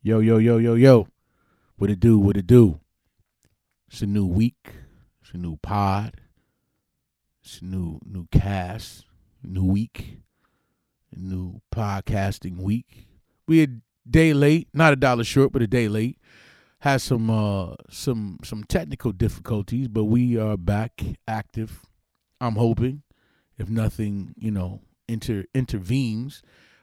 Yo, yo, yo, yo, yo. What it do? What it do? It's a new week. It's a new pod. It's a new new cast. New week. New podcasting week. We a day late, not a dollar short, but a day late. Had some uh some some technical difficulties, but we are back active. I'm hoping, if nothing, you know, inter intervenes.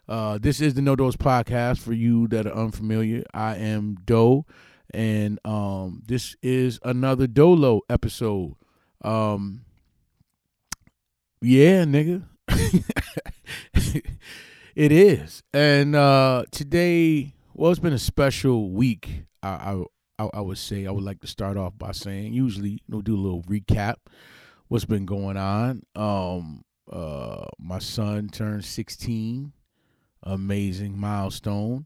Uh, this is the No Dose podcast for you that are unfamiliar. I am Dho, and um, this is another Dholo episode. Um, yeah, nigga, it is. And uh, today, well, it's been a special week. I, I I would say I would like to start off by saying usually know do a little recap what's been going on. Um, uh, my son turned 16 amazing milestone.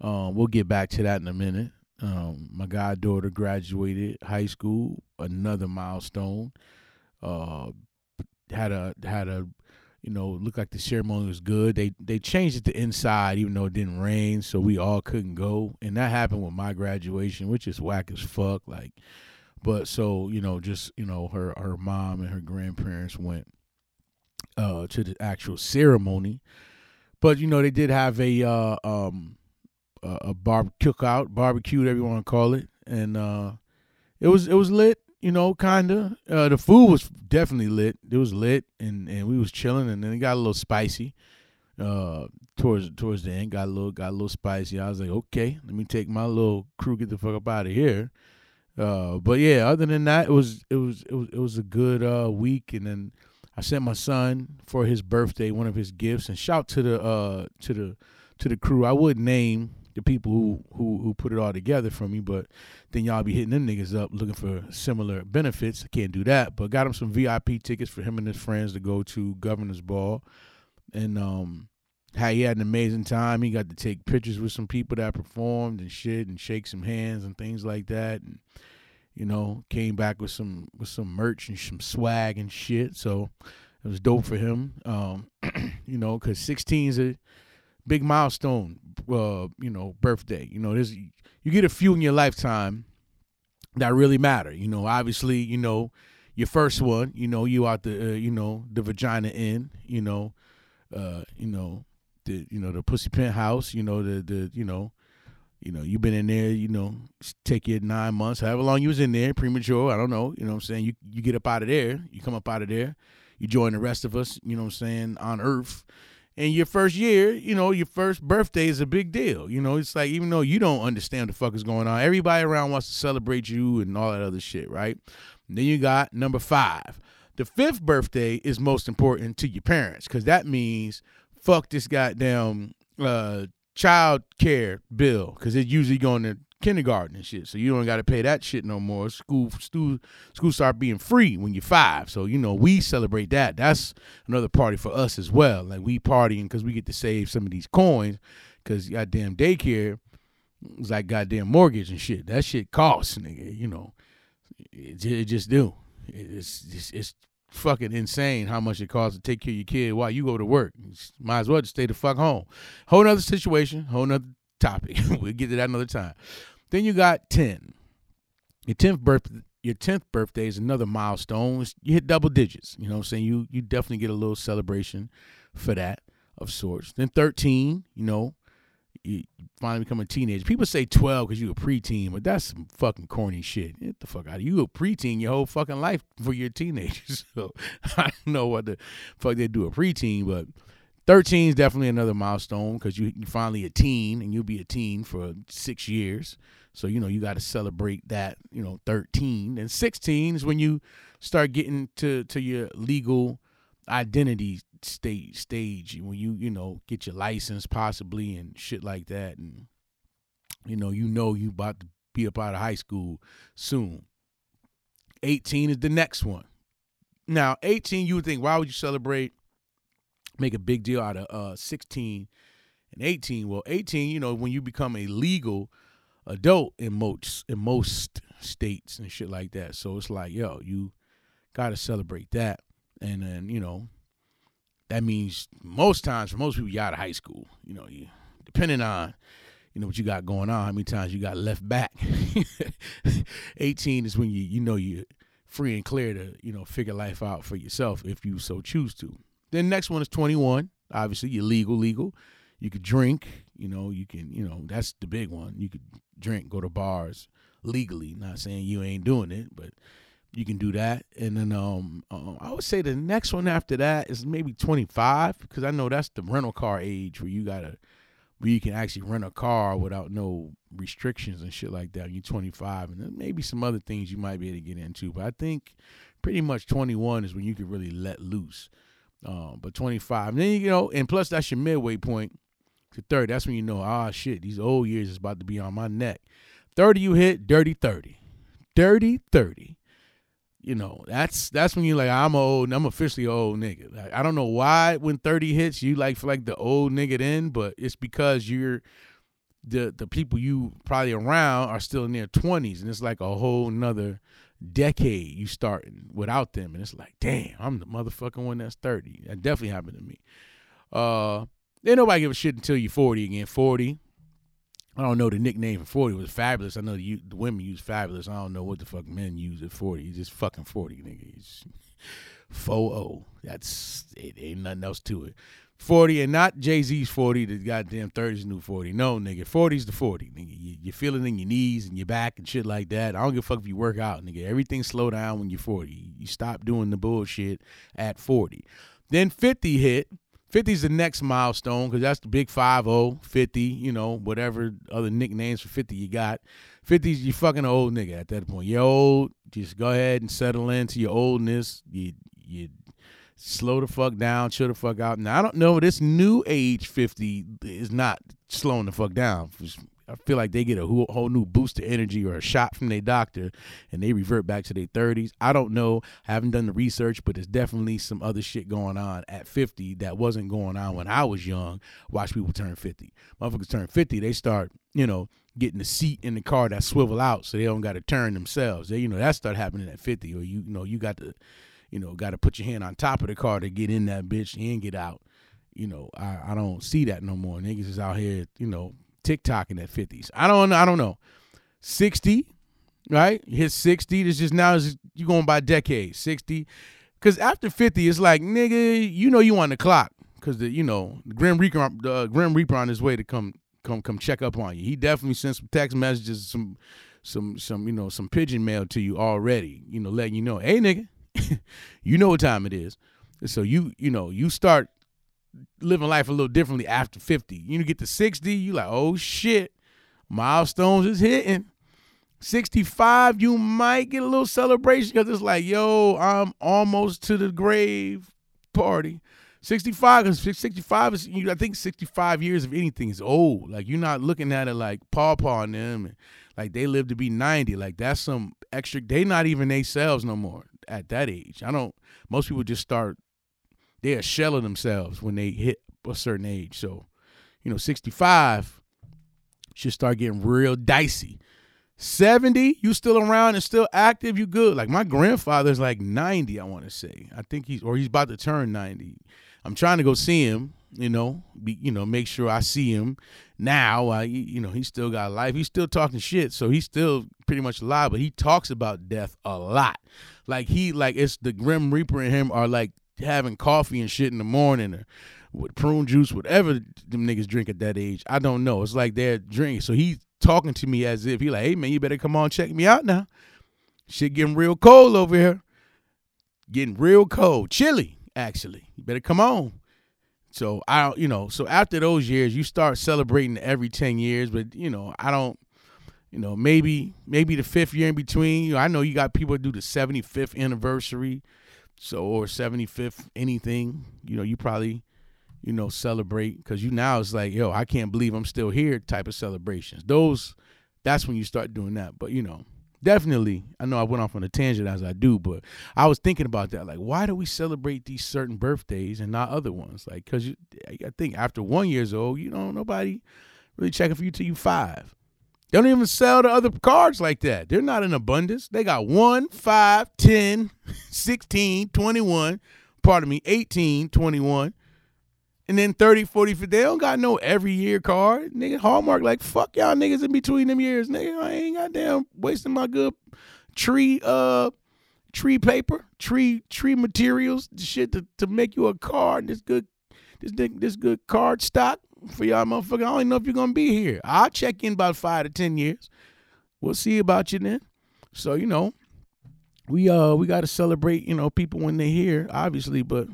Um, we'll get back to that in a minute. Um, my goddaughter graduated high school, another milestone. Uh, had a had a you know looked like the ceremony was good. They they changed it to inside even though it didn't rain, so we all couldn't go. And that happened with my graduation, which is whack as fuck. Like, but so you know, just you know, her her mom and her grandparents went uh to the actual ceremony but you know they did have a uh, um a, cookout, barbecue, whatever you want to call it, and uh, it was it was lit. You know, kinda. Uh, the food was definitely lit. It was lit, and and we was chilling, and then it got a little spicy. Uh, towards towards the end, got a little got a little spicy. I was like, okay, let me take my little crew, get the fuck up out of here. Uh, but yeah, other than that, it was it was it was it was a good uh week, and then I sent my son for his birthday one of his gifts, and shout to the uh to the to the crew. I would name the people who who who put it all together for me, but then y'all be hitting them niggas up looking for similar benefits. I can't do that, but got him some VIP tickets for him and his friends to go to Governor's Ball, and um. How he had an amazing time. He got to take pictures with some people that performed and shit, and shake some hands and things like that. And you know, came back with some with some merch and some swag and shit. So it was dope for him. Um, you know, because 16 is a big milestone. Uh, you know, birthday. You know, there's you get a few in your lifetime that really matter. You know, obviously, you know, your first one. You know, you out the uh, you know the vagina in. You know, uh, you know the you know the pussy penthouse. You know the the you know you know, you've been in there, you know, take you nine months, however long you was in there, premature, I don't know, you know what I'm saying? You you get up out of there, you come up out of there, you join the rest of us, you know what I'm saying, on earth. And your first year, you know, your first birthday is a big deal. You know, it's like even though you don't understand the fuck is going on, everybody around wants to celebrate you and all that other shit, right? And then you got number five. The fifth birthday is most important to your parents, because that means fuck this goddamn uh child care bill because it's usually going to kindergarten and shit. So you don't got to pay that shit no more. School, school, school start being free when you're five. So you know we celebrate that. That's another party for us as well. Like we partying because we get to save some of these coins because goddamn daycare is like goddamn mortgage and shit. That shit costs, nigga. You know, it, it just do. It's, it's it's fucking insane how much it costs to take care of your kid while you go to work. Might as well just stay the fuck home. Whole nother situation, whole nother topic. we'll get to that another time. Then you got 10. Your 10th birthday your 10th birthday is another milestone. You hit double digits. You know what I'm saying? You you definitely get a little celebration for that of sorts. Then 13, you know, you finally become a teenager. People say 12 because you a preteen, but that's some fucking corny shit. Get the fuck out of you. You a preteen your whole fucking life for your teenagers. So I don't know what the fuck they do a preteen, but 13 is definitely another milestone because you, you finally a teen and you'll be a teen for six years. So, you know, you got to celebrate that, you know, 13. And 16 is when you start getting to, to your legal identity stage stage when you you know get your license possibly and shit like that and you know you know you about to be up out of high school soon. 18 is the next one. Now 18 you would think why would you celebrate make a big deal out of uh 16 and 18 well 18 you know when you become a legal adult in most in most states and shit like that. So it's like yo you got to celebrate that. And then you know that means most times for most people you out of high school you know you depending on you know what you got going on, how many times you got left back. 18 is when you you know you're free and clear to, you know, figure life out for yourself if you so choose to. Then next one is 21. Obviously, you're legal, legal. You could drink, you know, you can, you know, that's the big one. You could drink, go to bars legally. Not saying you ain't doing it, but you can do that. And then um, uh, I would say the next one after that is maybe 25 because I know that's the rental car age where you gotta where you can actually rent a car without no restrictions and shit like that. You're 25, and then maybe some other things you might be able to get into. But I think pretty much 21 is when you can really let loose. Um, but 25, then you know, and plus that's your midway point to 30. That's when you know, ah, shit, these old years is about to be on my neck. 30 you hit, dirty 30. Dirty 30 you know, that's that's when you're like, I'm old, I'm officially old nigga. Like, I don't know why when 30 hits you like feel like the old nigga then, but it's because you're the the people you probably around are still in their 20s, and it's like a whole nother decade you starting without them, and it's like, damn, I'm the motherfucking one that's 30. That definitely happened to me. Uh, ain't nobody give a shit until you're 40 again. 40, I don't know the nickname for 40 was fabulous. I know the, the women use fabulous. I don't know what the fuck men use at 40. He's just fucking 40, nigga. He's 4 That's it. Ain't nothing else to it. 40 and not Jay Z's 40, the goddamn 30's new 40. No, nigga. 40's the 40. Nigga. You, you feel it in your knees and your back and shit like that. I don't give a fuck if you work out, nigga. Everything slow down when you're 40. You stop doing the bullshit at 40. Then 50 hit 50 is the next milestone because that's the big 5 50, you know, whatever other nicknames for 50 you got. 50 is you fucking old nigga at that point. You're old. Just go ahead and settle into your oldness. You, you slow the fuck down, chill the fuck out. Now, I don't know. This new age 50 is not slowing the fuck down. I feel like they get a whole, new boost of energy or a shot from their doctor and they revert back to their 30s. I don't know. I haven't done the research, but there's definitely some other shit going on at 50 that wasn't going on when I was young. Watch people turn 50. Motherfuckers turn 50, they start, you know, getting the seat in the car that swivel out so they don't got to turn themselves. They, you know, that start happening at 50 or you, you know, you got to, you know, got to put your hand on top of the car to get in that bitch and get out. You know, I, I don't see that no more. Niggas is out here, you know, TikToking at 50s. I don't I don't know. 60, right? hit 60. This just now is you going by decades. 60. Cause after 50, it's like, nigga, you know you on the clock. Cause the you know, the Grim Reaper the Grim Reaper on his way to come come come check up on you. He definitely sent some text messages, some some some, you know, some pigeon mail to you already, you know, letting you know, hey nigga, you know what time it is. So you, you know, you start living life a little differently after 50. You get to 60, you like, oh shit, milestones is hitting. 65, you might get a little celebration because it's like, yo, I'm almost to the grave party. 65 because 65 is you, I think 65 years of anything is old. Like you're not looking at it like Paw Paw and them and like they live to be 90. Like that's some extra they not even they selves no more at that age. I don't most people just start they're a shell of themselves when they hit a certain age. So, you know, 65 should start getting real dicey. 70, you still around and still active, you good. Like my grandfather's like 90, I want to say. I think he's or he's about to turn 90. I'm trying to go see him, you know, be, you know, make sure I see him now. I, you know, he's still got life. He's still talking shit, so he's still pretty much alive, but he talks about death a lot. Like he like it's the grim reaper and him are like having coffee and shit in the morning or with prune juice, whatever them niggas drink at that age. I don't know. It's like they're drinking. So he's talking to me as if he like, hey man, you better come on check me out now. Shit getting real cold over here. Getting real cold. Chilly, actually. You better come on. So I you know, so after those years, you start celebrating every 10 years, but you know, I don't you know, maybe maybe the fifth year in between. You know, I know you got people do the 75th anniversary so or 75th anything you know you probably you know celebrate because you now it's like yo i can't believe i'm still here type of celebrations. Those that's when you start doing that. But you know definitely i know i went off on a tangent as i do but i was thinking about that like why do we celebrate these certain birthdays and not other ones? Like because i think after one years old you know nobody really checking for you till you five they don't even sell the other cards like that. They're not in abundance. They got 1, 5, 10, 16, 21, pardon me, 18, 21, And then 30, 40, 50, they don't got no every year card. Nigga, Hallmark, like, fuck y'all niggas in between them years. Nigga, I ain't goddamn wasting my good tree uh tree paper, tree tree materials, shit to, to make you a card. This good this this good card stock for y'all motherfucker. I don't know if you're gonna be here. I'll check in about five to ten years. We'll see about you then. So, you know, we uh we gotta celebrate, you know, people when they're here, obviously, but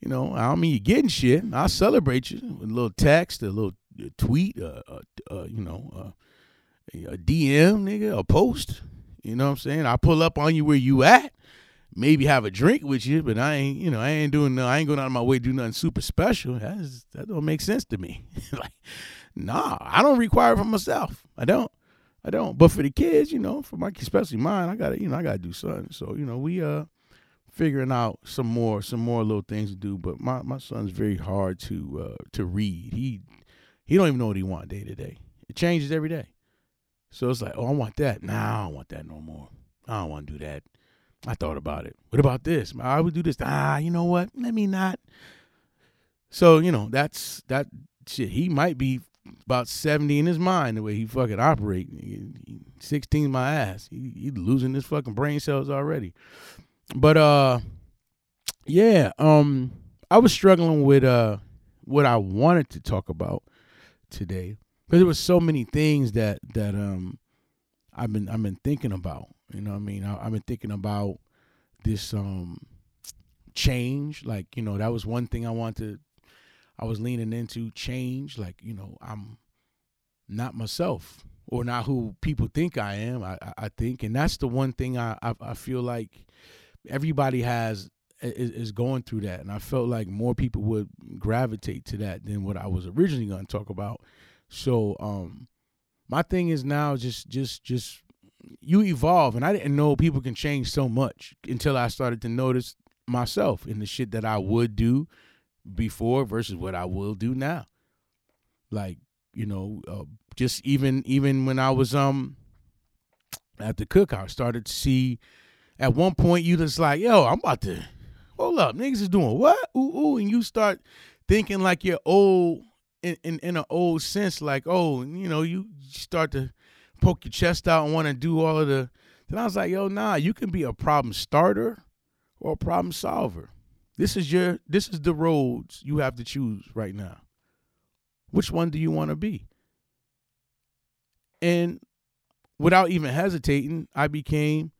you know, I don't mean you're getting shit. I'll celebrate you with a little text, a little tweet, uh, uh, uh you know, uh, a DM, nigga, a post. You know what I'm saying? I pull up on you where you at. Maybe have a drink with you, but I ain't, you know, I ain't doing, no, I ain't going out of my way to do nothing super special. That's, that don't make sense to me. like, nah, I don't require it for myself. I don't. I don't. But for the kids, you know, for my especially mine, I gotta, you know, I gotta do something. So, you know, we uh figuring out some more some more little things to do. But my, my son's very hard to uh, to read. He he don't even know what he want day to day. It changes every day. So it's like, oh, I want that. Nah, I don't want that no more. I don't want to do that. I thought about it. What about this? I would do this. Ah, you know what? Let me not. So you know that's that shit. He might be about seventy in his mind the way he fucking operate. He, he, Sixteen my ass. He, he losing his fucking brain cells already. But uh yeah, um I was struggling with uh what I wanted to talk about today because there was so many things that that um I've been I've been thinking about. You know what I mean? I, I've been thinking about this um change. Like, you know, that was one thing I wanted I was leaning into change. Like, you know, I'm not myself or not who people think I am. I, I think, and that's the one thing I, I, I feel like everybody has is, is, going through that, and I felt like more people would gravitate to that than what I was originally going to talk about. So, um, my thing is now just just just you evolve, and I didn't know people can change so much until I started to notice myself in the shit that I would do before versus what I will do now. Like you know, uh, just even even when I was um at the cookout, started to see at one point you just like, yo, I'm about to hold up, niggas is doing what? Ooh, ooh, and you start thinking like you're old in, in, in an old sense, like, oh, you know, you start to poke your chest out and want to do all of the then I was like, yo, nah, you can be a problem starter or a problem solver. This is your this is the roads you have to choose right now. Which one do you want to be? And without even hesitating, I became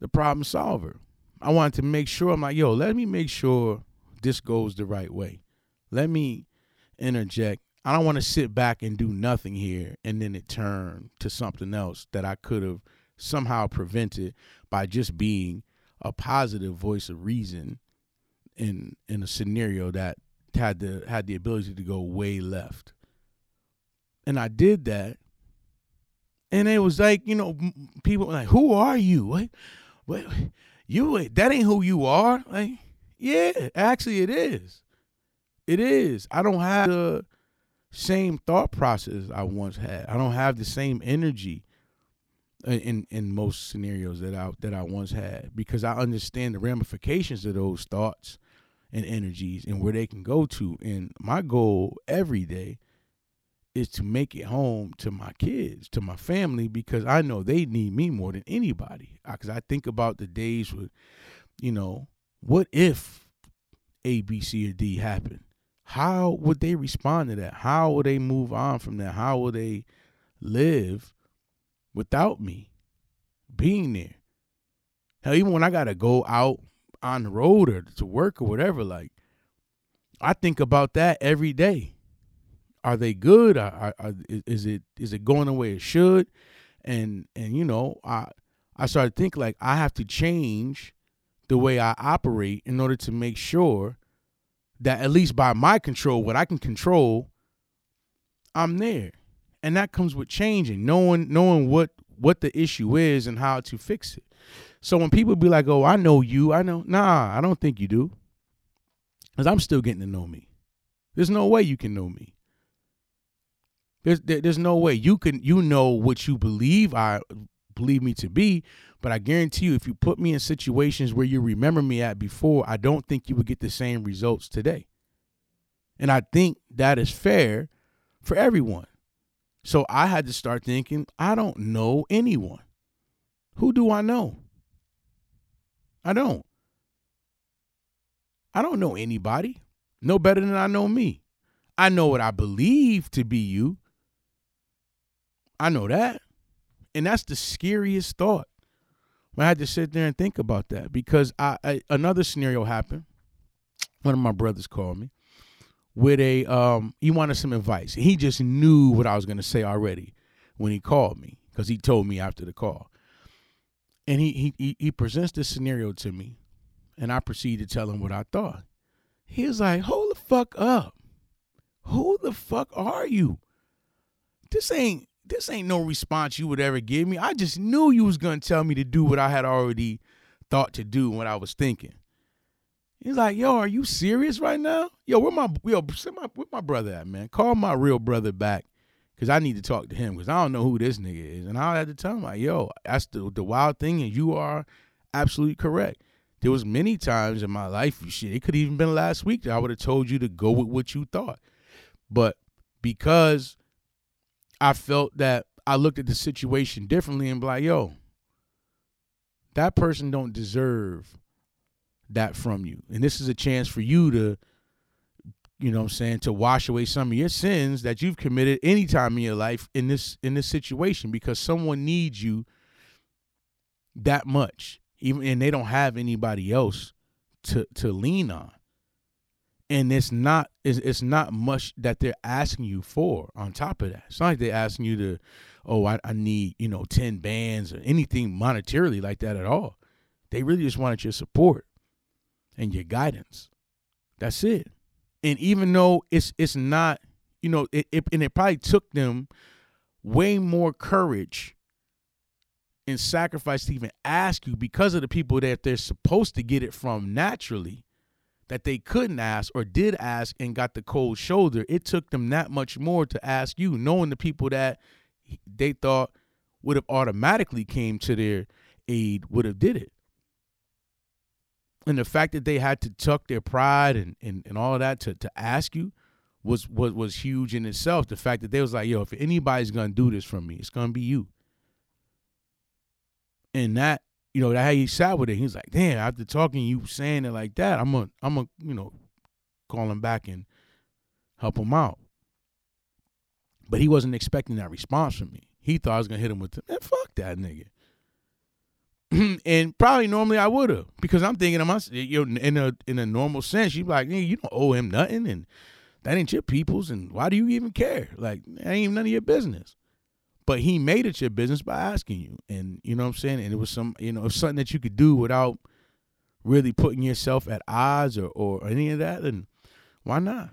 the problem solver. I wanted to make sure I'm like, yo, let me make sure this goes the right way. Let me interject. I don't want to sit back and do nothing here and then it turn to something else that I could have somehow prevented by just being a positive voice of reason in in a scenario that had the had the ability to go way left. And I did that. And it was like, you know, people like, "Who are you?" What what you that ain't who you are. Like, yeah, actually it is. It is. I don't have the same thought process I once had. I don't have the same energy in in most scenarios that I that I once had because I understand the ramifications of those thoughts and energies and where they can go to. And my goal every day is to make it home to my kids, to my family, because I know they need me more than anybody. Because I think about the days with, you know, what if A, B, C, or D happen? How would they respond to that? How will they move on from that? How will they live without me being there? Hell, even when I gotta go out on the road or to work or whatever, like I think about that every day are they good? Are, are, is it is it going the way it should? And and you know, I I started to think like I have to change the way I operate in order to make sure that at least by my control, what I can control, I'm there. And that comes with changing, knowing knowing what what the issue is and how to fix it. So when people be like, "Oh, I know you," I know, nah, I don't think you do, because I'm still getting to know me. There's no way you can know me. There's there's no way you can you know what you believe I believe me to be, but I guarantee you if you put me in situations where you remember me at before, I don't think you would get the same results today. And I think that is fair for everyone. So I had to start thinking, I don't know anyone. Who do I know? I don't. I don't know anybody. No better than I know me. I know what I believe to be you. I know that. And that's the scariest thought. I had to sit there and think about that because I, I another scenario happened. One of my brothers called me with a um he wanted some advice. He just knew what I was going to say already when he called me because he told me after the call. And he he he presents this scenario to me and I proceeded to tell him what I thought. He was like, "Hold the fuck up. Who the fuck are you? This ain't this ain't no response you would ever give me. I just knew you was gonna tell me to do what I had already thought to do what I was thinking. He's like, yo, are you serious right now? Yo, where my yo, my where my brother at, man? Call my real brother back. Cause I need to talk to him because I don't know who this nigga is. And I had to tell him, like, yo, that's the the wild thing, and you are absolutely correct. There was many times in my life, shit, it could even been last week that I would have told you to go with what you thought. But because I felt that I looked at the situation differently and be like, yo, that person don't deserve that from you. And this is a chance for you to, you know what I'm saying, to wash away some of your sins that you've committed anytime in your life in this in this situation because someone needs you that much. Even and they don't have anybody else to to lean on and it's not it's, it's not much that they're asking you for on top of that. It's not like they're asking you to oh I, I need you know 10 bands or anything monetarily like that at all. They really just wanted your support and your guidance. That's it. And even though it's it's not you know it, it and it probably took them way more courage and sacrifice to even ask you because of the people that they're supposed to get it from naturally that they couldn't ask or did ask and got the cold shoulder, it took them that much more to ask you, knowing the people that they thought would have automatically came to their aid would have did it. And the fact that they had to tuck their pride and, and, and all that to, to ask you was, was was huge in itself. The fact that they was like, yo, if anybody's gonna do this for me, it's gonna be you. And that you know, how he sat with it. He was like, damn, after talking you saying it like that, I'm gonna I'm gonna, you know, call him back and help him out. But he wasn't expecting that response from me. He thought I was gonna hit him with, man, fuck that nigga. and probably normally I would have because I'm thinking of myself, you know, in a in a normal sense, you like, you don't owe him nothing, and that ain't your people's, and why do you even care? Like, that ain't none of your business but he made it your business by asking you. And you know what i'm saying? And it was some you know something that you could do without really putting yourself at odds or or any of that and why not?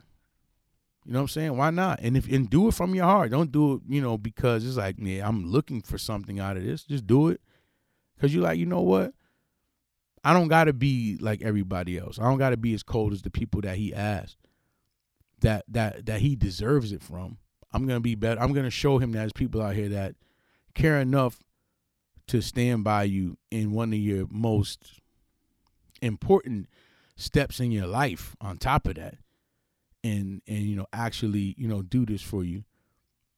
You know what i'm saying? Why not? And if and do it from your heart. Don't do it you know because it's like yeah i'm looking for something out of this. Just do it. Because you're like you know what? I don't gotta be like everybody else. I don't gotta be as cold as the people that he asked that that that he deserves it from I'm gonna be better. I'm gonna show him that there's people out here that care enough to stand by you in one of your most important steps in your life on top of that and and you know actually you know do this for you.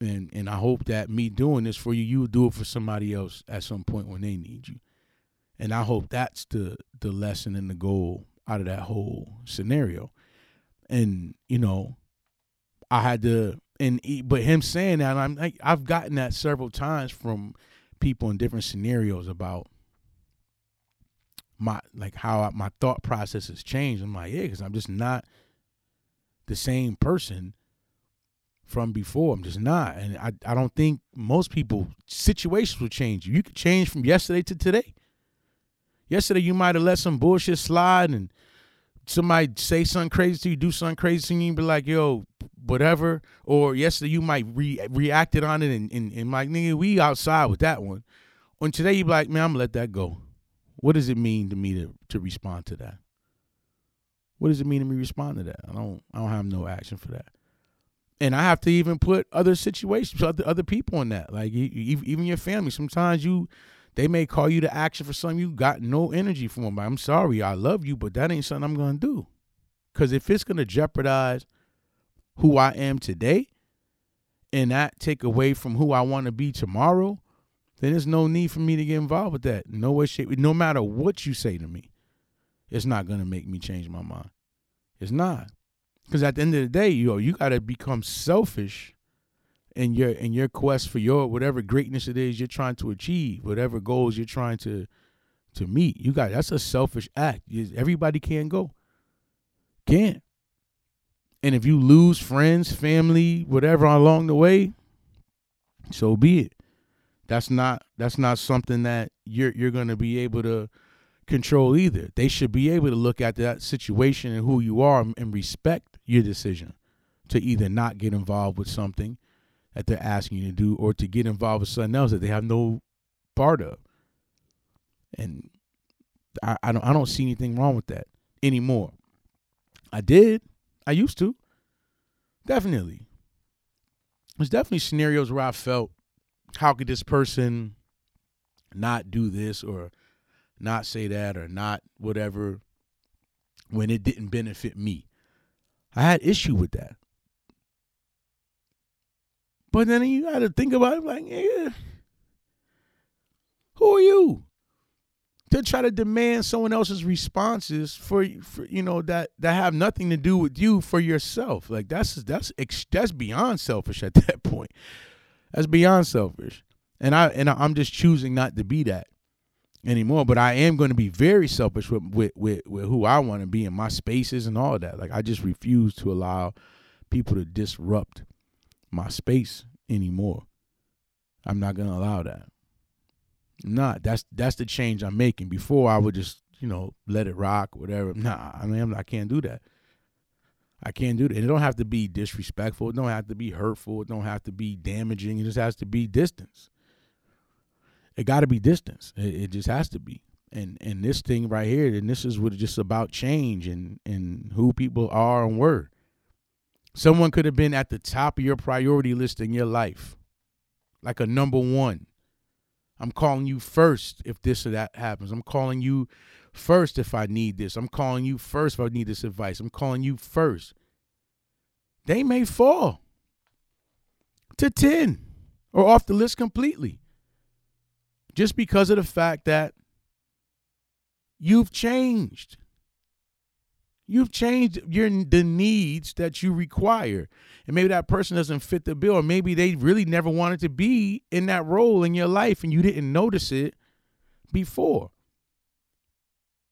And and i hope that me doing this for you you do it for somebody else at some point when they need you. And i hope that's the the lesson and the goal out of that whole scenario. And you know i had to and but him saying that, I'm like, I've gotten that several times from people in different scenarios about my like how I, my thought process has changed. I'm like, yeah, because I'm just not the same person from before. I'm just not, and I I don't think most people situations will change you. You could change from yesterday to today. Yesterday you might have let some bullshit slide and somebody say something crazy to you, do something crazy to you, and be like, yo, whatever. Or yesterday you might re- reacted on it and, and, and like, nigga, we outside with that one. On today you be like, man, I'm gonna let that go. What does it mean to me to to respond to that? What does it mean to me respond to that? I don't I don't have no action for that. And I have to even put other situations, other other people in that. Like even your family. Sometimes you they may call you to action for something you got no energy for. I'm sorry, I love you, but that ain't something I'm gonna do. Cause if it's gonna jeopardize who I am today and that take away from who I want to be tomorrow, then there's no need for me to get involved with that. No way, shape, no matter what you say to me, it's not gonna make me change my mind. It's not, because at the end of the day, yo, you gotta become selfish in your in your quest for your whatever greatness it is you're trying to achieve, whatever goals you're trying to to meet. You got that's a selfish act. Everybody can't go, can't. And if you lose friends, family, whatever along the way, so be it. That's not that's not something that you're you're gonna be able to control either. They should be able to look at that situation and who you are and respect your decision to either not get involved with something that they're asking you to do or to get involved with something else that they have no part of. And I, I don't I don't see anything wrong with that anymore. I did I used to. Definitely. There's definitely scenarios where I felt, how could this person not do this or not say that or not whatever when it didn't benefit me? I had issue with that. But then you got to think about it like, yeah, who are you? to try to demand someone else's responses for, for you know that that have nothing to do with you for yourself. Like that's that's that's beyond selfish at that point. That's beyond selfish. And I and I'm just choosing not to be that anymore. But I am going to be very selfish with with with, with who I want to be in my spaces and all that. Like I just refuse to allow people to disrupt my space anymore. I'm not to allow that not. That's that's the change I'm making. Before I would just you know let it rock, whatever. Nah, I mean I'm, I can't do that. I can't do that. It don't have to be disrespectful. It don't have to be hurtful. It don't have to be damaging. It just has to be distance. It got to be distance. It, it, just has to be. And and this thing right here, and this is what it's just about change and and who people are and were. Someone could have been at the top of your priority list in your life, like a number one. I'm calling you first if this or that happens. I'm calling you first if I need this. I'm calling you first if I need this advice. I'm calling you first. They may fall to 10 or off the list completely just because of the fact that you've changed. You've changed your the needs that you require. And maybe that person doesn't fit the bill, or maybe they really never wanted to be in that role in your life and you didn't notice it before.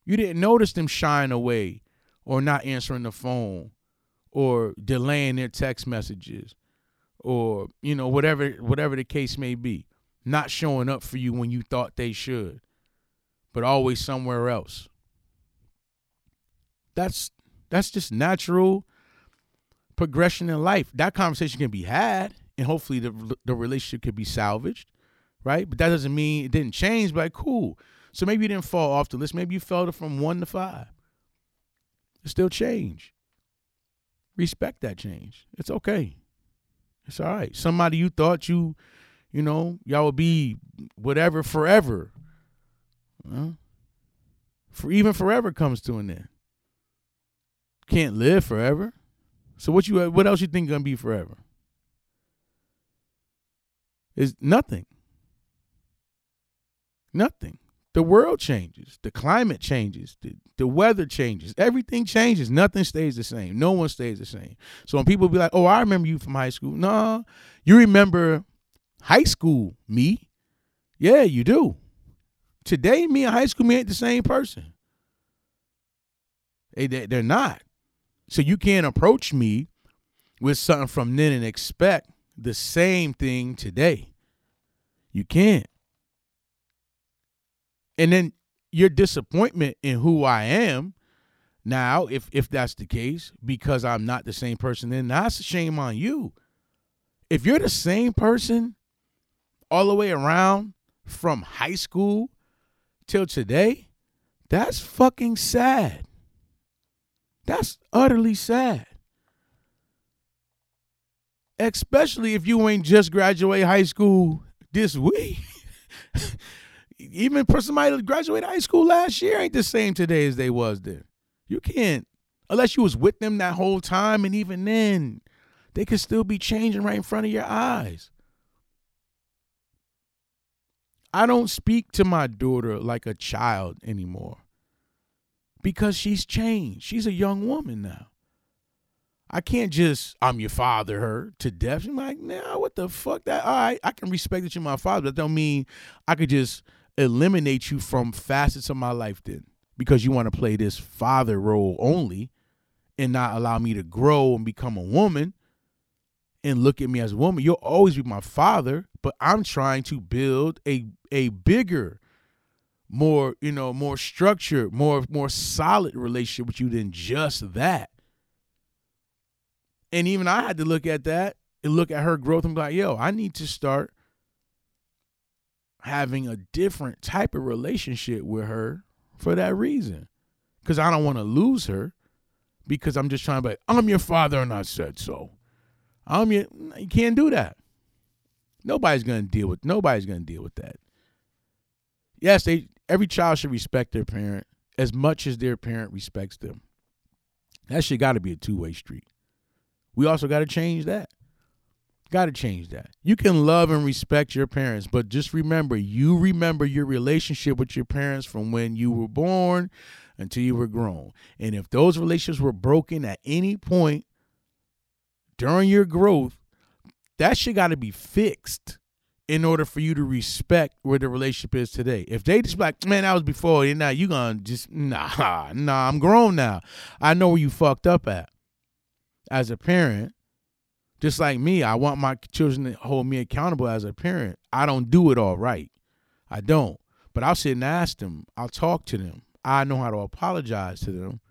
You didn't notice them shying away or not answering the phone or delaying their text messages or, you know, whatever whatever the case may be. Not showing up for you when you thought they should, but always somewhere else that's that's just natural progression in life. That conversation can be had, and hopefully the the relationship could be salvaged, right? But that doesn't mean it didn't change. But like, cool. So maybe you didn't fall off the list. Maybe you fell from one to five. It's still change. Respect that change. It's okay. It's all right. Somebody you thought you, you know, y'all would be whatever forever. Well, for even forever comes to an end can't live forever. So what you what else you think gonna be forever? Is nothing. Nothing. The world changes. The climate changes. The, the weather changes. Everything changes. Nothing stays the same. No one stays the same. So when people be like, "Oh, I remember you from high school," no, you remember high school me. Yeah, you do. Today, me and high school me ain't the same person. They, they, they're not. So you can't approach me with something from then and expect the same thing today. You can't. And then your disappointment in who I am now, if if that's the case, because I'm not the same person, then that's a shame on you. If you're the same person all the way around from high school till today, that's fucking sad. That's utterly sad. Especially if you ain't just graduate high school this week. Even for somebody that graduated high school last year ain't the same today as they was then. You can't unless you was with them that whole time and even then they could still be changing right in front of your eyes. I don't speak to my daughter like a child anymore because she's changed. She's a young woman now. I can't just I'm your father her to death. I'm like, nah, what the fuck? That all right, I can respect that you're my father, but that don't mean I could just eliminate you from facets of my life then because you want to play this father role only and not allow me to grow and become a woman and look at me as a woman. You'll always be my father, but I'm trying to build a a bigger more, you know, more structured, more more solid relationship with you than just that. And even I had to look at that and look at her growth and be like, yo, I need to start having a different type of relationship with her for that reason. Because I don't want to lose her because I'm just trying to be like, I'm your father and I said so. I'm your you can't do that. Nobody's gonna deal with nobody's gonna deal with that. Yes, they every child should respect their parent as much as their parent respects them. That shit gotta be a two-way street. We also got to change that. Got to change that. You can love and respect your parents, but just remember, you remember your relationship with your parents from when you were born until you were grown. And if those relationships were broken at any point during your growth, that shit got to be fixed in order for you to respect where the relationship is today. If they just like, man, that was before, and now you gonna just nah, nah, I'm grown now. I know where you fucked up at as a parent, just like me, I want my children to hold me accountable as a parent. I don't do it all right. I don't. But I'll sit and ask them. I'll talk to them. I know how to apologize to them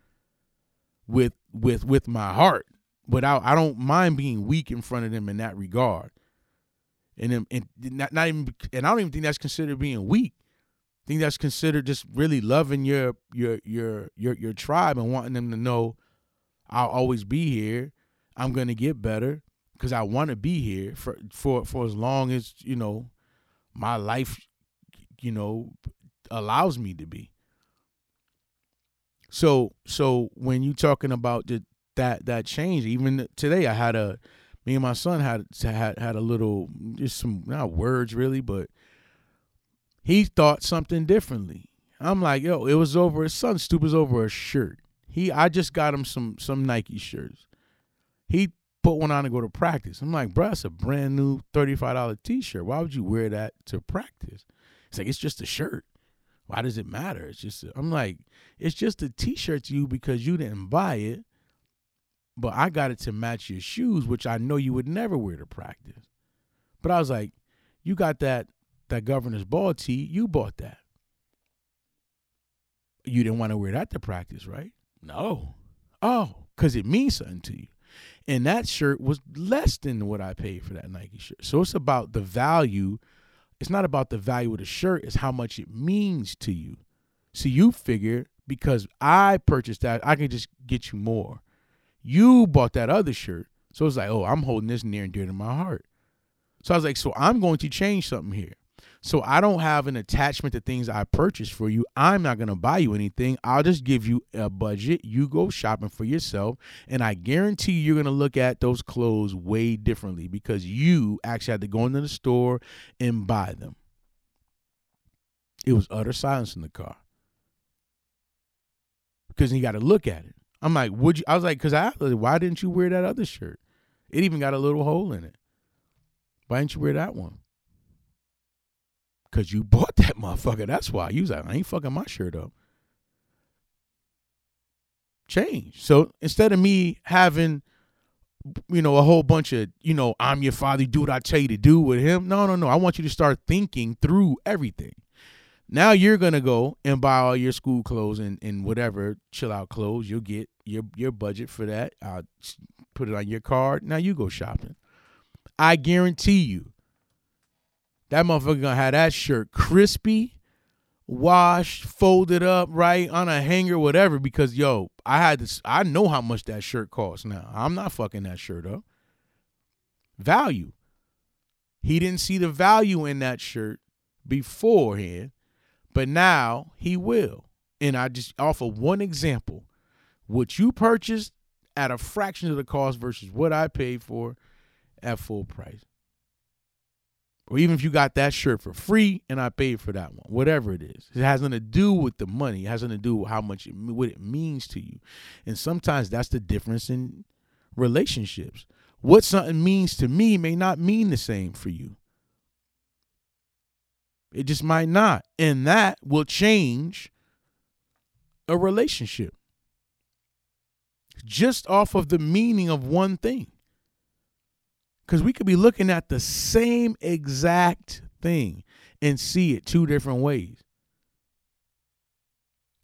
with with with my heart. But I, I don't mind being weak in front of them in that regard. And, um, and not, not even and I don't even think that's considered being weak. I think that's considered just really loving your your your your your tribe and wanting them to know I'll always be here. I'm gonna get better because I want to be here for for for as long as you know my life, you know, allows me to be. So so when you talking about the, that that change, even today I had a me and my son had had had a little just some not words really, but he thought something differently. I'm like, yo, it was over. His son stupid over a shirt. He I just got him some some Nike shirts. He put one on to go to practice. I'm like, bro, it's a brand new $35 t-shirt. Why would you wear that to practice? It's like, it's just a shirt. Why does it matter? It's just I'm like, it's just a t-shirt to you because you didn't buy it. But I got it to match your shoes, which I know you would never wear to practice. But I was like, you got that that governor's ball tee, you bought that. You didn't want to wear that to practice, right? No. Oh, because it means something to you. And that shirt was less than what I paid for that Nike shirt. So it's about the value. It's not about the value of the shirt, it's how much it means to you. So you figure because I purchased that, I can just get you more. You bought that other shirt. So it's like, oh, I'm holding this near and dear to my heart. So I was like, so I'm going to change something here. So I don't have an attachment to things I purchased for you. I'm not going to buy you anything. I'll just give you a budget. You go shopping for yourself. And I guarantee you're going to look at those clothes way differently because you actually had to go into the store and buy them. It was utter silence in the car because you got to look at it. I'm like, would you? I was like, because I, why didn't you wear that other shirt? It even got a little hole in it. Why didn't you wear that one? Cause you bought that motherfucker. That's why. You was like, I ain't fucking my shirt up. Change. So instead of me having, you know, a whole bunch of, you know, I'm your father, do what I tell you to do with him. No, no, no. I want you to start thinking through everything. Now you're gonna go and buy all your school clothes and, and whatever chill out clothes. You'll get your your budget for that. I'll put it on your card. Now you go shopping. I guarantee you, that motherfucker gonna have that shirt crispy, washed, folded up, right on a hanger, whatever. Because yo, I had this. I know how much that shirt costs now. I'm not fucking that shirt up. Value. He didn't see the value in that shirt beforehand, but now he will. And I just offer one example. What you purchased at a fraction of the cost versus what I paid for at full price. Or even if you got that shirt for free and I paid for that one, whatever it is, it has nothing to do with the money. It has nothing to do with how much it, what it means to you. And sometimes that's the difference in relationships. What something means to me may not mean the same for you. It just might not. And that will change a relationship just off of the meaning of one thing. Because we could be looking at the same exact thing and see it two different ways.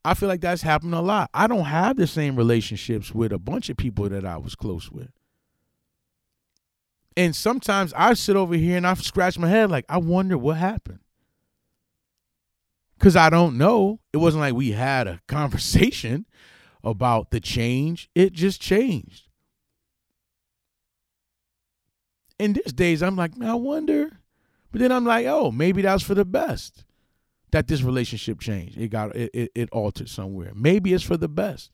I feel like that's happened a lot. I don't have the same relationships with a bunch of people that I was close with. And sometimes I sit over here and I scratch my head like, I wonder what happened. Because I don't know. It wasn't like we had a conversation about the change, it just changed. In these days, I'm like, man, I wonder. But then I'm like, oh, maybe that's for the best that this relationship changed. It got it, it, it altered somewhere. Maybe it's for the best.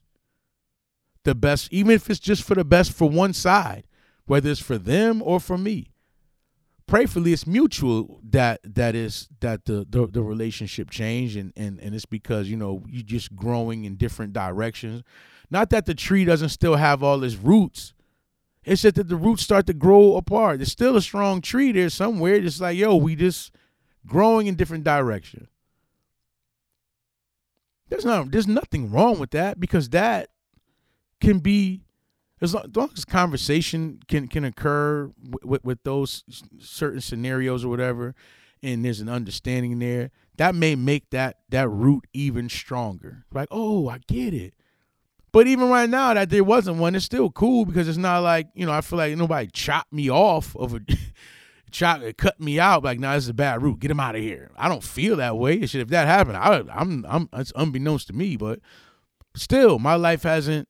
The best, even if it's just for the best for one side, whether it's for them or for me prayerfully it's mutual that that is that the the, the relationship change and, and and it's because you know you just growing in different directions. Not that the tree doesn't still have all its roots. It's just that the roots start to grow apart. There's still a strong tree there somewhere just like yo we just growing in different directions there's not there's nothing wrong with that because that can be as long as conversation can can occur with, with, with those certain scenarios or whatever, and there's an understanding there, that may make that that root even stronger. Like, oh, I get it. But even right now that there wasn't one, it's still cool because it's not like you know I feel like nobody chopped me off of a chop cut me out like, nah, this is a bad root. Get him out of here. I don't feel that way. Shit, if that happened, I, I'm I'm it's unbeknownst to me, but still, my life hasn't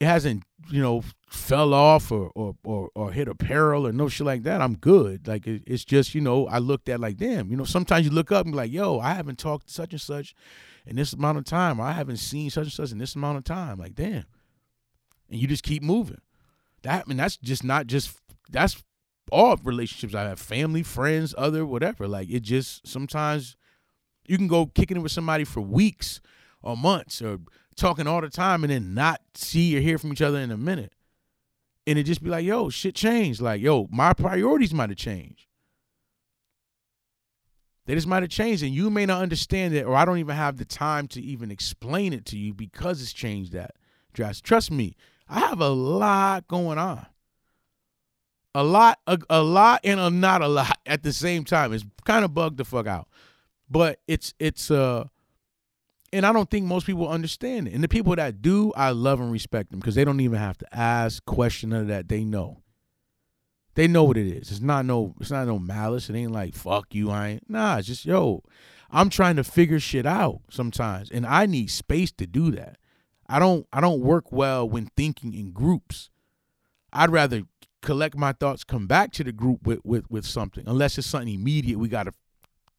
it hasn't you know fell off or or or, or hit a peril or no shit like that, I'm good. Like it, it's just you know I looked at like damn, you know sometimes you look up and be like yo, I haven't talked to such and such in this amount of time, I haven't seen such and such in this amount of time. Like damn, and you just keep moving. That I mean that's just not just that's all relationships I have, family, friends, other whatever. Like it just sometimes you can go kicking it with somebody for weeks or months or talking all the time and then not see or hear from each other in a minute. And it just be like, yo, shit changed. Like, yo, my priorities might have changed. They just might have changed, and you may not understand it, or I don't even have the time to even explain it to you because it's changed that drastic. Trust me, I have a lot going on. A lot, a, a lot, and a not a lot at the same time. It's kind of bugged the fuck out, but it's it's uh and I don't think most people understand it. And the people that do, I love and respect them because they don't even have to ask, question of that. They know. They know what it is. It's not no, it's not no malice. It ain't like fuck you. I ain't. Nah, it's just yo. I'm trying to figure shit out sometimes, and I need space to do that. I don't. I don't work well when thinking in groups. I'd rather collect my thoughts, come back to the group with with with something, unless it's something immediate we got to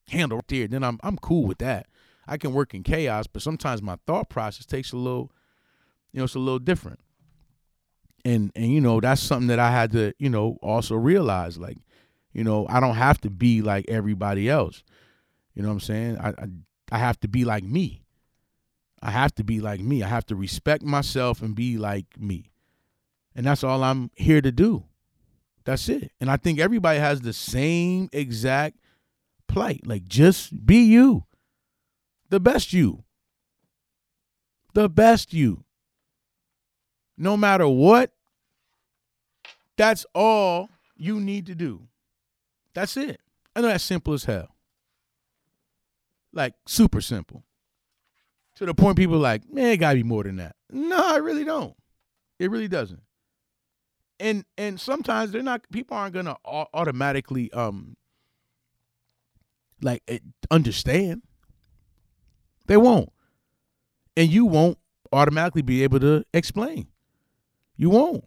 handle right there. Then I'm I'm cool with that. I can work in chaos, but sometimes my thought process takes a little, you know, it's a little different. And and you know, that's something that I had to, you know, also realize. Like, you know, I don't have to be like everybody else. You know what I'm saying? I, I, I have to be like me. I have to be like me. I have to respect myself and be like me. And that's all I'm here to do. That's it. And I think everybody has the same exact plight. Like just be you the best you. The best you. No matter what, that's all you need to do. That's it. I know that's simple as hell. Like super simple. To the point people like, man, it gotta be more than that. No, I really don't. It really doesn't. And and sometimes they're not people aren't gonna automatically um like eh, understand. They won't. And you won't automatically be able to explain. You won't.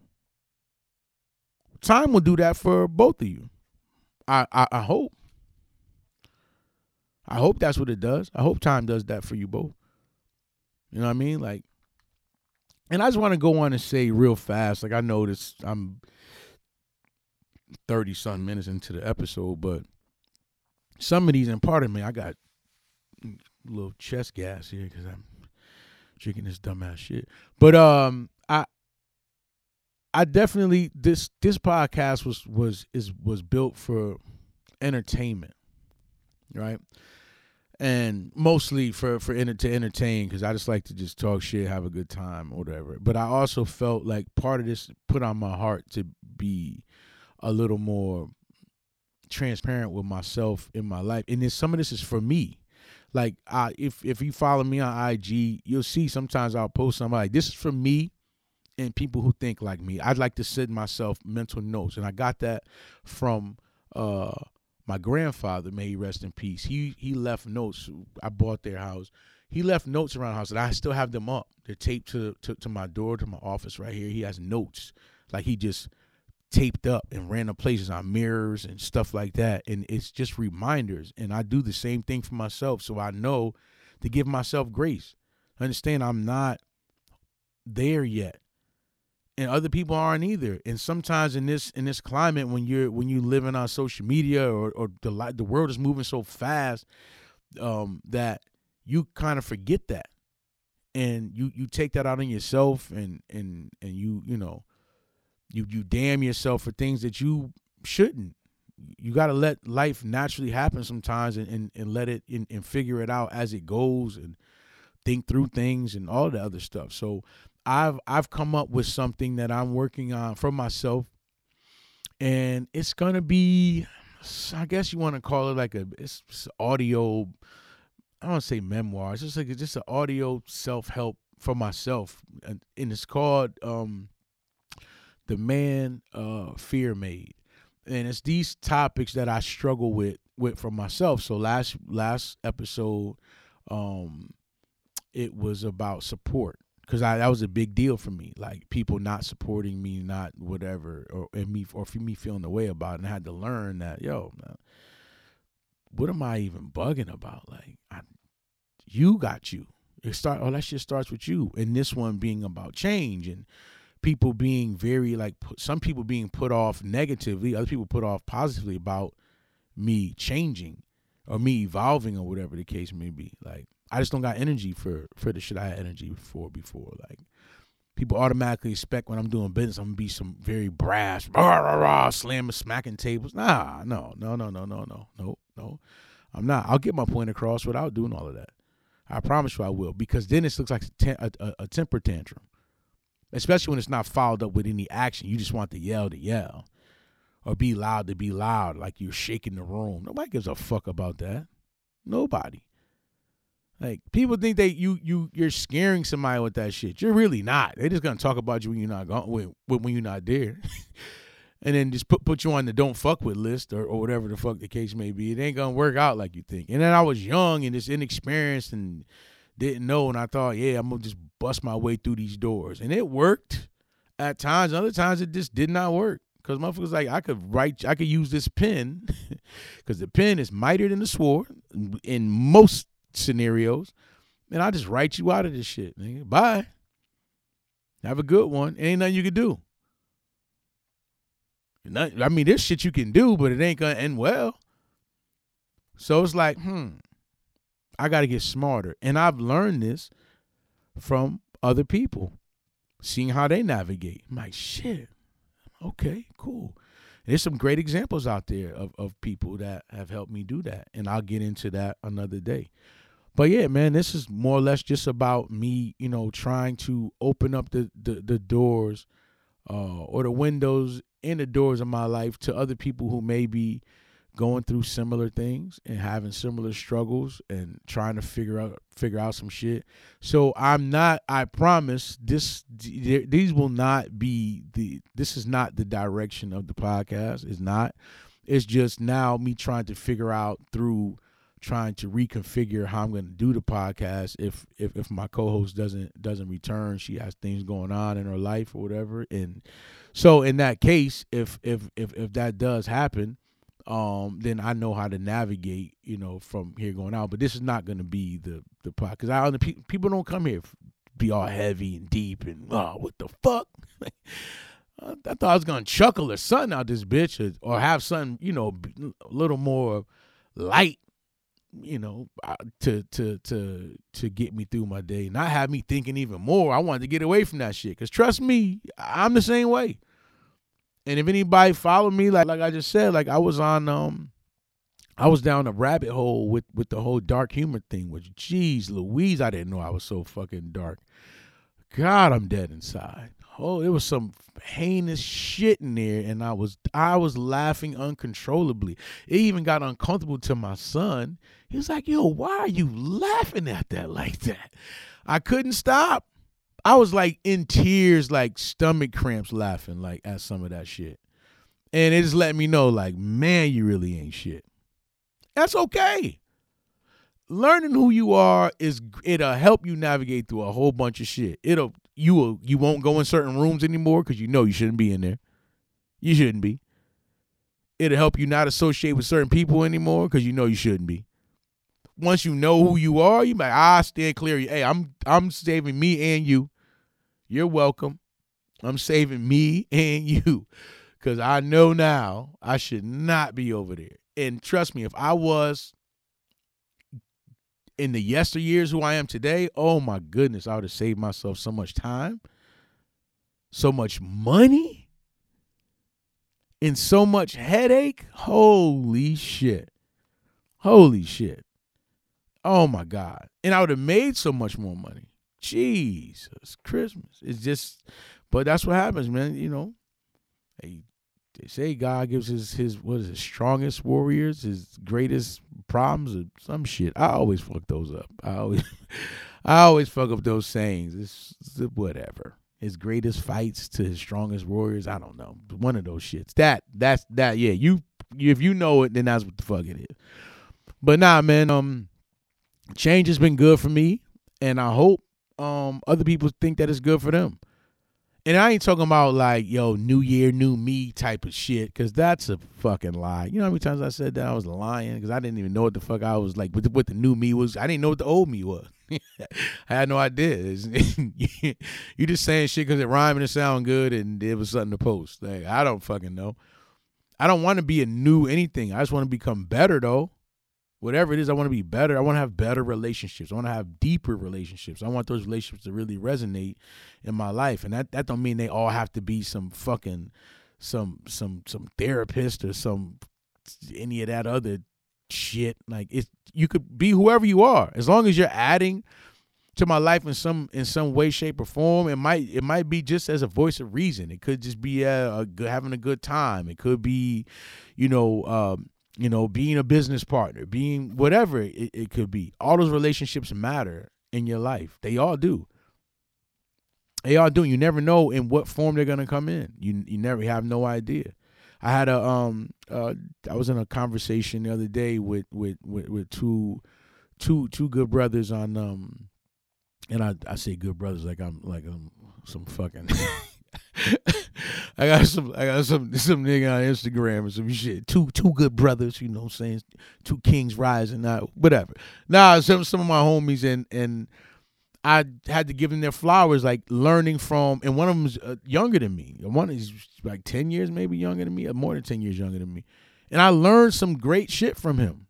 Time will do that for both of you. I, I, I hope. I hope that's what it does. I hope time does that for you both. You know what I mean? Like and I just want to go on and say real fast, like I know this, I'm thirty some minutes into the episode, but some of these, and part of me, I got little chest gas here because I'm drinking this dumbass shit. But um, I I definitely this this podcast was was is was built for entertainment, right? And mostly for for enter, to entertain because I just like to just talk shit, have a good time, whatever. But I also felt like part of this put on my heart to be a little more transparent with myself in my life, and then some of this is for me. Like, I if if you follow me on IG, you'll see sometimes I'll post something like this is for me and people who think like me. I'd like to send myself mental notes, and I got that from uh, my grandfather. May he rest in peace. He he left notes. I bought their house. He left notes around the house, and I still have them up. They're taped to, to to my door, to my office right here. He has notes, like he just taped up in random places on mirrors and stuff like that. And it's just reminders. And I do the same thing for myself, so I know to give myself grace. Understand, I'm not there yet and other people aren't either. And sometimes in this in this climate, when you're when you're living on social media or or the the world is moving so fast, um, that you kind of forget that, and you you take that out on yourself, and and and you you know, you you damn yourself for things that you shouldn't. You got to let life naturally happen sometimes, and and, and let it and, and figure it out as it goes, and think through things and all the other stuff. So I've I've come up with something that I'm working on for myself, and it's gonna be, I guess you want to call it like a it's, it's audio. I don't say memoir. It's just like it's just an audio self help for myself, and, and it's called um, the man uh, fear made, and it's these topics that I struggle with with for myself. So last last episode, um, it was about support because that was a big deal for me. Like people not supporting me, not whatever, or and me or for me feeling the way about it. And I had to learn that, yo, man, what am I even bugging about? Like, I, you got you. It start. Oh, that shit starts with you. And this one being about change and people being very like some people being put off negatively, other people put off positively about me changing or me evolving or whatever the case may be. Like I just don't got energy for for the shit I had energy for before. Like people automatically expect when I'm doing business, I'm gonna be some very brash, rah, rah, rah, slamming, smacking tables. Nah, no, no, no, no, no, no, no, no. I'm not. I'll get my point across without doing all of that. I promise you I will, because then it looks like a, a, a temper tantrum, especially when it's not followed up with any action. You just want to yell to yell, or be loud to be loud, like you're shaking the room. Nobody gives a fuck about that. Nobody. Like people think that you you you're scaring somebody with that shit. You're really not. They're just gonna talk about you when you're not going when, when you're not there. and then just put put you on the don't fuck with list or, or whatever the fuck the case may be. It ain't gonna work out like you think. And then I was young and just inexperienced and didn't know and I thought, yeah, I'm gonna just bust my way through these doors. And it worked at times, other times it just did not work. Cause motherfuckers like I could write, I could use this pen, cause the pen is mightier than the sword in most scenarios, and I just write you out of this shit. Nigga. Bye. Have a good one. Ain't nothing you can do. I mean, there's shit you can do, but it ain't gonna end well. So it's like, hmm, I got to get smarter, and I've learned this from other people, seeing how they navigate. I'm like, shit, okay, cool. There's some great examples out there of, of people that have helped me do that, and I'll get into that another day but yeah, man, this is more or less just about me, you know, trying to open up the the, the doors uh, or the windows in the doors of my life to other people who may be going through similar things and having similar struggles and trying to figure out figure out some shit. So I'm not I promise this these will not be the this is not the direction of the podcast. It's not. It's just now me trying to figure out through trying to reconfigure how I'm going to do the podcast if if if my co-host doesn't doesn't return she has things going on in her life or whatever and so in that case if if if if that does happen um then I know how to navigate you know from here going out but this is not going to be the the because I people don't come here be all heavy and deep and oh, what the fuck? I thought I was gonna chuckle or something out this bitch, or, or have something, you know, a little more light, you know, uh, to to to to get me through my day. Not have me thinking even more. I wanted to get away from that shit. Cause trust me, I'm the same way. And if anybody followed me, like like I just said, like I was on um I was down a rabbit hole with with the whole dark humor thing, which geez Louise, I didn't know I was so fucking dark. God, I'm dead inside oh, there was some heinous shit in there, and I was I was laughing uncontrollably. It even got uncomfortable to my son. He was like, "Yo, why are you laughing at that like that?" I couldn't stop. I was like in tears, like stomach cramps, laughing like at some of that shit, and it just let me know, like, man, you really ain't shit. That's okay. Learning who you are is it'll help you navigate through a whole bunch of shit. It'll you will you won't go in certain rooms anymore because you know you shouldn't be in there. You shouldn't be. It'll help you not associate with certain people anymore because you know you shouldn't be. Once you know who you are, you might ah stand clear. Hey, I'm I'm saving me and you. You're welcome. I'm saving me and you because I know now I should not be over there. And trust me, if I was in the yesteryears who I am today, oh my goodness, I would have saved myself so much time, so much money, and so much headache. Holy shit. Holy shit. Oh my God. And I would have made so much more money. Jesus Christmas. It's just, but that's what happens, man. You know, hey, they say God gives his his what is it, strongest warriors, his greatest problems, or some shit. I always fuck those up. I always I always fuck up those sayings. It's, it's whatever. His greatest fights to his strongest warriors. I don't know. One of those shits. That that's that. Yeah, you if you know it, then that's what the fuck it is. But nah, man. Um, change has been good for me, and I hope um other people think that it's good for them. And I ain't talking about like, yo, new year, new me type of shit, because that's a fucking lie. You know how many times I said that I was lying because I didn't even know what the fuck I was like, what the, what the new me was. I didn't know what the old me was. I had no idea. you just saying shit because it rhymed and it sound good and it was something to post. Like, I don't fucking know. I don't want to be a new anything. I just want to become better though whatever it is, I want to be better. I want to have better relationships. I want to have deeper relationships. I want those relationships to really resonate in my life. And that that don't mean they all have to be some fucking some some some therapist or some any of that other shit. Like it's you could be whoever you are as long as you're adding to my life in some in some way, shape, or form. It might it might be just as a voice of reason. It could just be a, a good, having a good time. It could be, you know, um, you know, being a business partner, being whatever it, it could be. All those relationships matter in your life. They all do. They all do. You never know in what form they're gonna come in. You you never have no idea. I had a um uh I was in a conversation the other day with with with, with two two two good brothers on um and I I say good brothers like I'm like I'm some fucking I got some I got some some nigga on Instagram and some shit. Two two good brothers, you know what I'm saying? Two kings rising, not whatever. Nah, some some of my homies and and I had to give them their flowers, like learning from, and one of them's uh, younger than me. One is like ten years, maybe younger than me, or more than ten years younger than me. And I learned some great shit from him.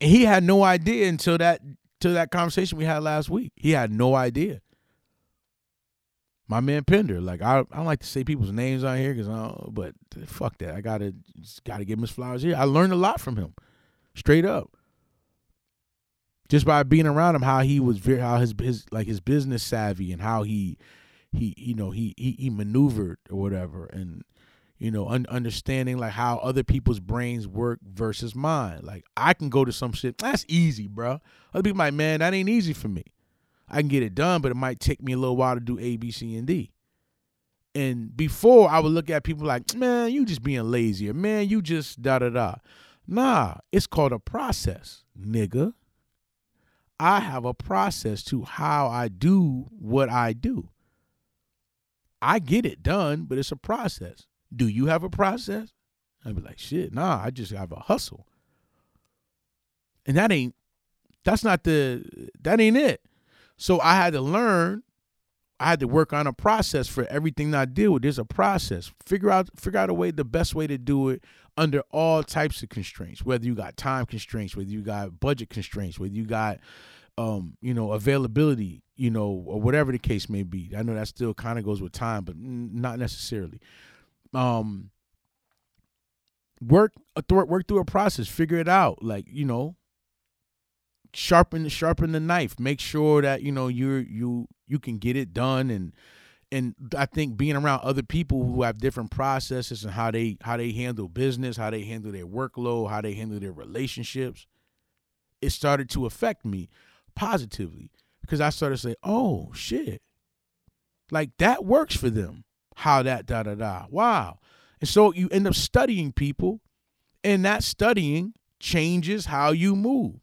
And he had no idea until that till that conversation we had last week. He had no idea my man Pender. Like I, I don't like to say people's names on here because I, don't, but fuck that. I gotta gotta give him his flowers here. I learned a lot from him, straight up. Just by being around him, how he was very, how his his like his business savvy and how he he you know he he, he maneuvered or whatever and you know un- understanding like how other people's brains work versus mine. Like I can go to some shit that's easy, bro. Other people like man that ain't easy for me. I can get it done, but it might take me a little while to do A, B, C, and D. And before I would look at people like, man, you just being lazy, or man, you just da da da. Nah, it's called a process, nigga. I have a process to how I do what I do. I get it done, but it's a process. Do you have a process? I'd be like, shit, nah, I just have a hustle. And that ain't that's not the that ain't it. So I had to learn I had to work on a process for everything I deal with. There's a process. Figure out figure out a way, the best way to do it under all types of constraints. Whether you got time constraints, whether you got budget constraints, whether you got um, you know, availability, you know, or whatever the case may be. I know that still kind of goes with time, but not necessarily. Um, work work through a process, figure it out. Like you know, sharpen sharpen the knife. Make sure that you know you're you you can get it done and and I think being around other people who have different processes and how they how they handle business, how they handle their workload, how they handle their relationships, it started to affect me positively because I started to say, "Oh shit, like that works for them." How that da da da. Wow. And so you end up studying people, and that studying changes how you move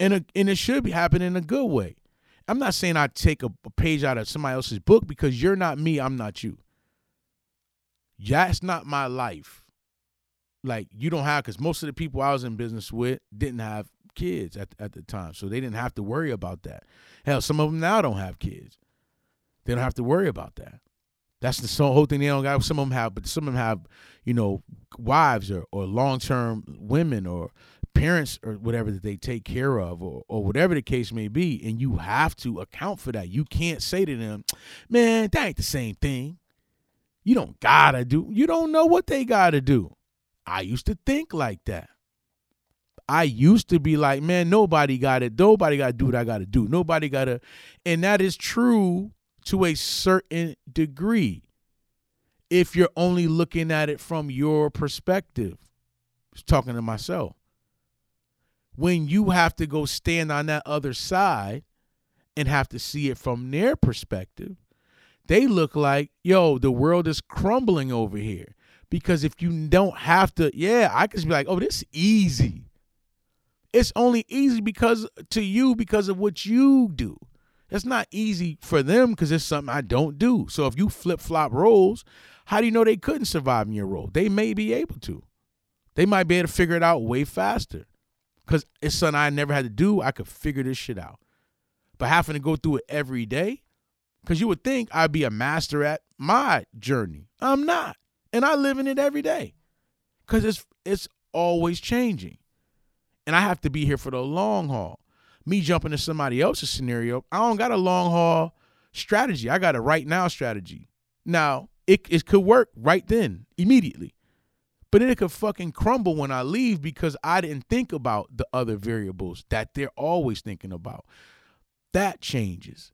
and, and it should be happening in a good way. I'm not saying I take a, a page out of somebody else's book because you're not me, I'm not you. That's not my life. Like you don't have, because most of the people I was in business with didn't have kids at, at the time. So they didn't have to worry about that. Hell, some of them now don't have kids. They don't have to worry about that. That's the whole thing they don't got. Some of them have, but some of them have, you know, wives or, or long term women or parents or whatever that they take care of or, or whatever the case may be and you have to account for that. You can't say to them man that ain't the same thing. You don't gotta do you don't know what they gotta do. I used to think like that. I used to be like man nobody got it nobody gotta do what i gotta do. Nobody gotta and that is true to a certain degree. If you're only looking at it from your perspective Just talking to myself when you have to go stand on that other side and have to see it from their perspective, they look like, yo, the world is crumbling over here. Because if you don't have to, yeah, I could be like, oh, this easy. It's only easy because to you because of what you do. It's not easy for them because it's something I don't do. So if you flip flop roles, how do you know they couldn't survive in your role? They may be able to. They might be able to figure it out way faster. Cause it's something I never had to do. I could figure this shit out. But having to go through it every day, because you would think I'd be a master at my journey. I'm not. And I live in it every day. Cause it's it's always changing. And I have to be here for the long haul. Me jumping to somebody else's scenario, I don't got a long haul strategy. I got a right now strategy. Now, it, it could work right then, immediately. But then it could fucking crumble when I leave because I didn't think about the other variables that they're always thinking about. That changes.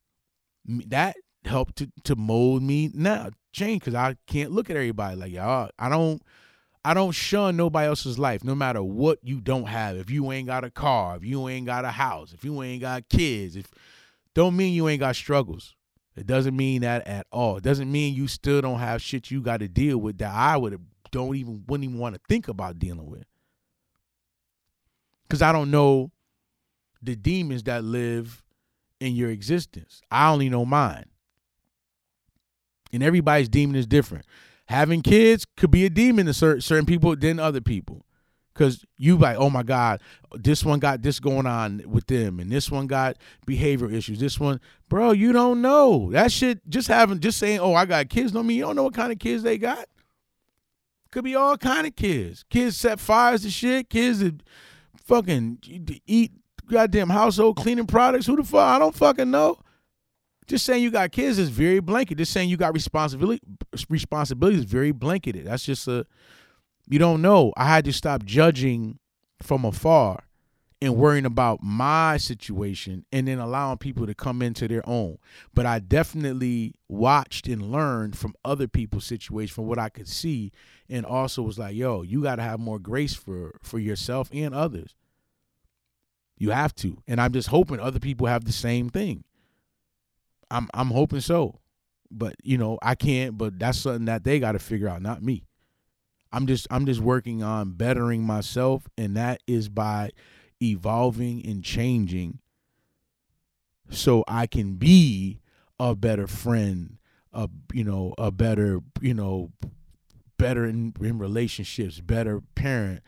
That helped to, to mold me now change because I can't look at everybody like y'all. I don't I don't shun nobody else's life, no matter what you don't have. If you ain't got a car, if you ain't got a house, if you ain't got kids, if don't mean you ain't got struggles. It doesn't mean that at all. It doesn't mean you still don't have shit you got to deal with that I would have don't even wouldn't even want to think about dealing with. Cause I don't know the demons that live in your existence. I only know mine. And everybody's demon is different. Having kids could be a demon to certain people than other people. Cause you like, oh my God, this one got this going on with them, and this one got behavior issues. This one, bro, you don't know that shit. Just having, just saying, oh, I got kids, don't mean you don't know what kind of kids they got. Could be all kind of kids. Kids set fires to shit. Kids that fucking eat goddamn household cleaning products. Who the fuck? I don't fucking know. Just saying you got kids is very blanket. Just saying you got responsibility responsibility is very blanketed. That's just a you don't know. I had to stop judging from afar and worrying about my situation and then allowing people to come into their own. But I definitely watched and learned from other people's situation from what I could see and also was like, yo, you got to have more grace for for yourself and others. You have to. And I'm just hoping other people have the same thing. I'm I'm hoping so. But, you know, I can't, but that's something that they got to figure out, not me. I'm just I'm just working on bettering myself and that is by evolving and changing so I can be a better friend, a you know, a better, you know, better in, in relationships, better parent,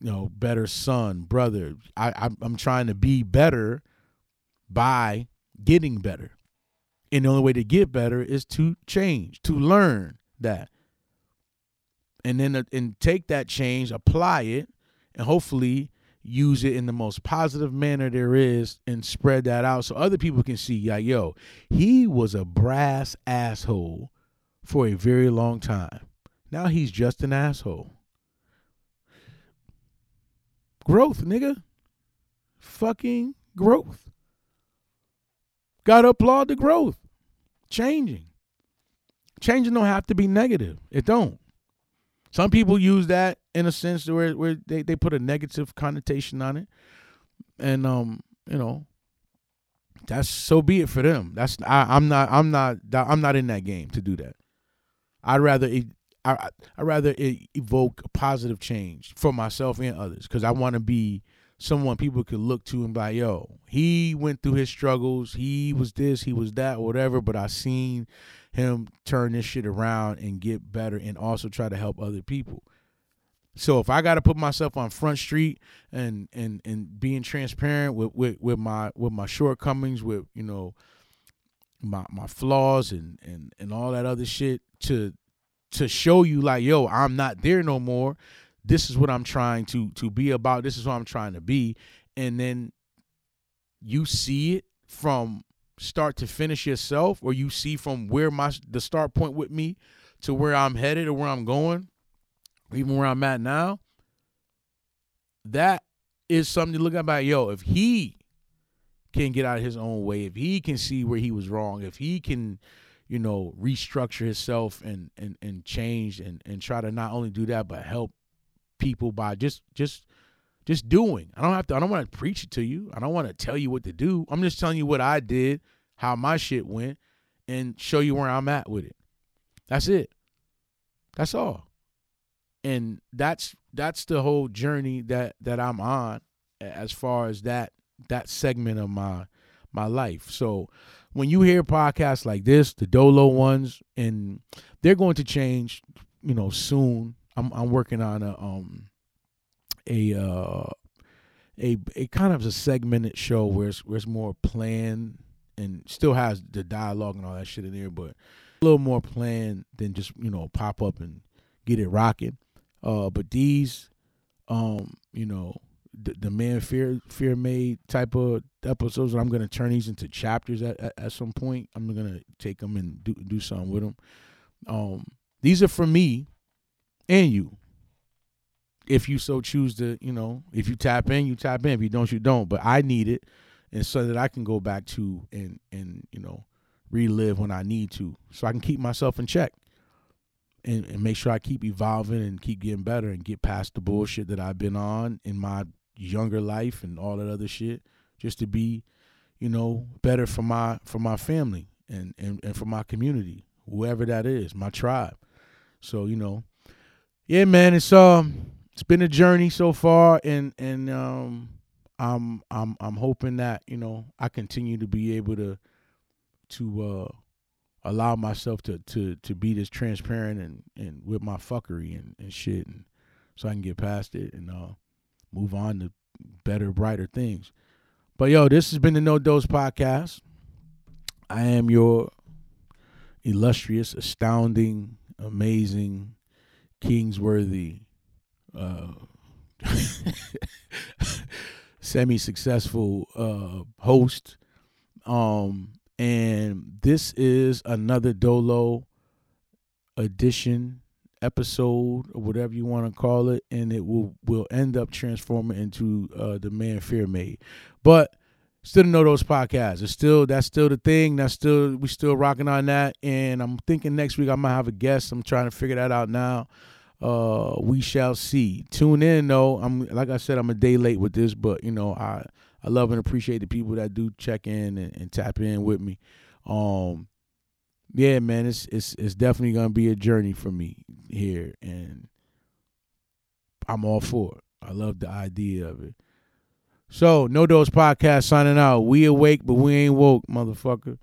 you know, better son, brother. I, I'm trying to be better by getting better. And the only way to get better is to change, to learn that. And then uh, and take that change, apply it, and hopefully use it in the most positive manner there is and spread that out so other people can see like yo he was a brass asshole for a very long time. Now he's just an asshole. Growth nigga. Fucking growth. Gotta applaud the growth. Changing. Changing don't have to be negative. It don't some people use that in a sense where where they, they put a negative connotation on it. And um, you know, that's so be it for them. That's I, am not I'm not I'm not in that game to do that. I'd rather I I rather evoke positive change for myself and others because I want to be someone people could look to and be like, yo, he went through his struggles. He was this, he was that, whatever. But I seen him turn this shit around and get better and also try to help other people. So if I got to put myself on front street and and and being transparent with, with with my with my shortcomings, with you know my my flaws and and and all that other shit to to show you like yo I'm not there no more. This is what I'm trying to to be about. This is what I'm trying to be, and then you see it from start to finish yourself or you see from where my the start point with me to where I'm headed or where I'm going, even where I'm at now, that is something to look at by yo, if he can get out of his own way, if he can see where he was wrong, if he can, you know, restructure himself and and and change and and try to not only do that but help people by just just just doing. I don't have to. I don't want to preach it to you. I don't want to tell you what to do. I'm just telling you what I did, how my shit went, and show you where I'm at with it. That's it. That's all. And that's that's the whole journey that that I'm on as far as that that segment of my my life. So when you hear podcasts like this, the Dholo ones, and they're going to change, you know, soon. I'm I'm working on a um a uh, a a kind of a segmented show where it's, where it's more planned and still has the dialogue and all that shit in there, but a little more planned than just you know pop up and get it rocking. Uh, but these, um, you know, the, the man fear fear made type of episodes. I'm gonna turn these into chapters at, at, at some point. I'm gonna take them and do do something with them. Um, these are for me and you if you so choose to, you know, if you tap in, you tap in. If you don't, you don't. But I need it, and so that I can go back to and and you know, relive when I need to, so I can keep myself in check, and, and make sure I keep evolving and keep getting better and get past the bullshit that I've been on in my younger life and all that other shit, just to be, you know, better for my for my family and and, and for my community, whoever that is, my tribe. So you know, yeah, man, it's um it's been a journey so far, and and um, I'm I'm I'm hoping that you know I continue to be able to to uh, allow myself to to to be this transparent and and with my fuckery and and shit, and so I can get past it and uh, move on to better, brighter things. But yo, this has been the No Dose podcast. I am your illustrious, astounding, amazing, Kingsworthy uh, semi-successful uh, host. Um, and this is another Dholo edition episode or whatever you want to call it, and it will will end up transforming into uh, the man fear made. But still No Dose podcasts. It's still that's still the thing. That's still we still rocking on that. And I'm thinking next week I might have a guest. I'm trying to figure that out now uh we shall see. Tune in though. I'm like i said i'm a day late with this but you know i i love and appreciate the people that do check in and, and tap in with me. Um yeah man it's it's it's definitely gonna be a journey for me here and i'm all for it. I love the idea of it. So no dose podcast signing out. We awake but we ain't woke motherfucker